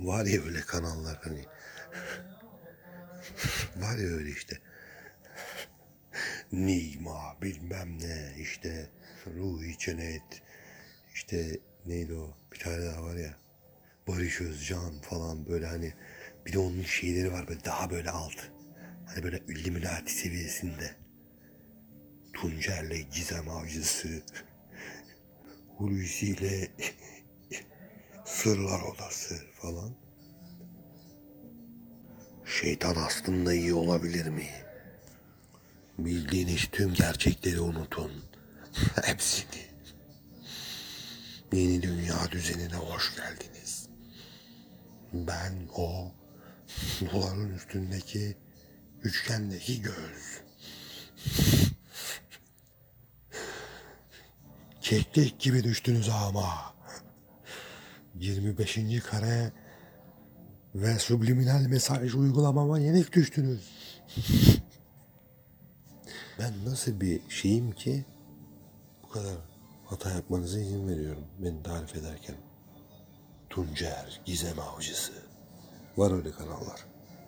Var ya öyle kanallar hani. Var ya öyle işte. Nima bilmem ne işte Ruhi Çenet işte neydi o? Bir tane daha var ya. Barış Özcan falan böyle hani. Bir de onun şeyleri var böyle daha böyle alt. Hani böyle Illuminati seviyesinde. Tuncer'le Gizem Avcısı. Hulusi ile Sırlar Odası falan Şeytan aslında iyi olabilir mi? Bildiğiniz tüm gerçekleri unutun. Hepsini. Yeni dünya düzenine hoş geldiniz. Ben o duvarın üstündeki üçgendeki göz. Keklik gibi düştünüz ama. 25. kare ve subliminal mesaj uygulamama yenik düştünüz. Ben nasıl bir şeyim ki bu kadar hata yapmanıza izin veriyorum beni tarif ederken. Tuncer, Gizem Avcısı. Var öyle kanallar.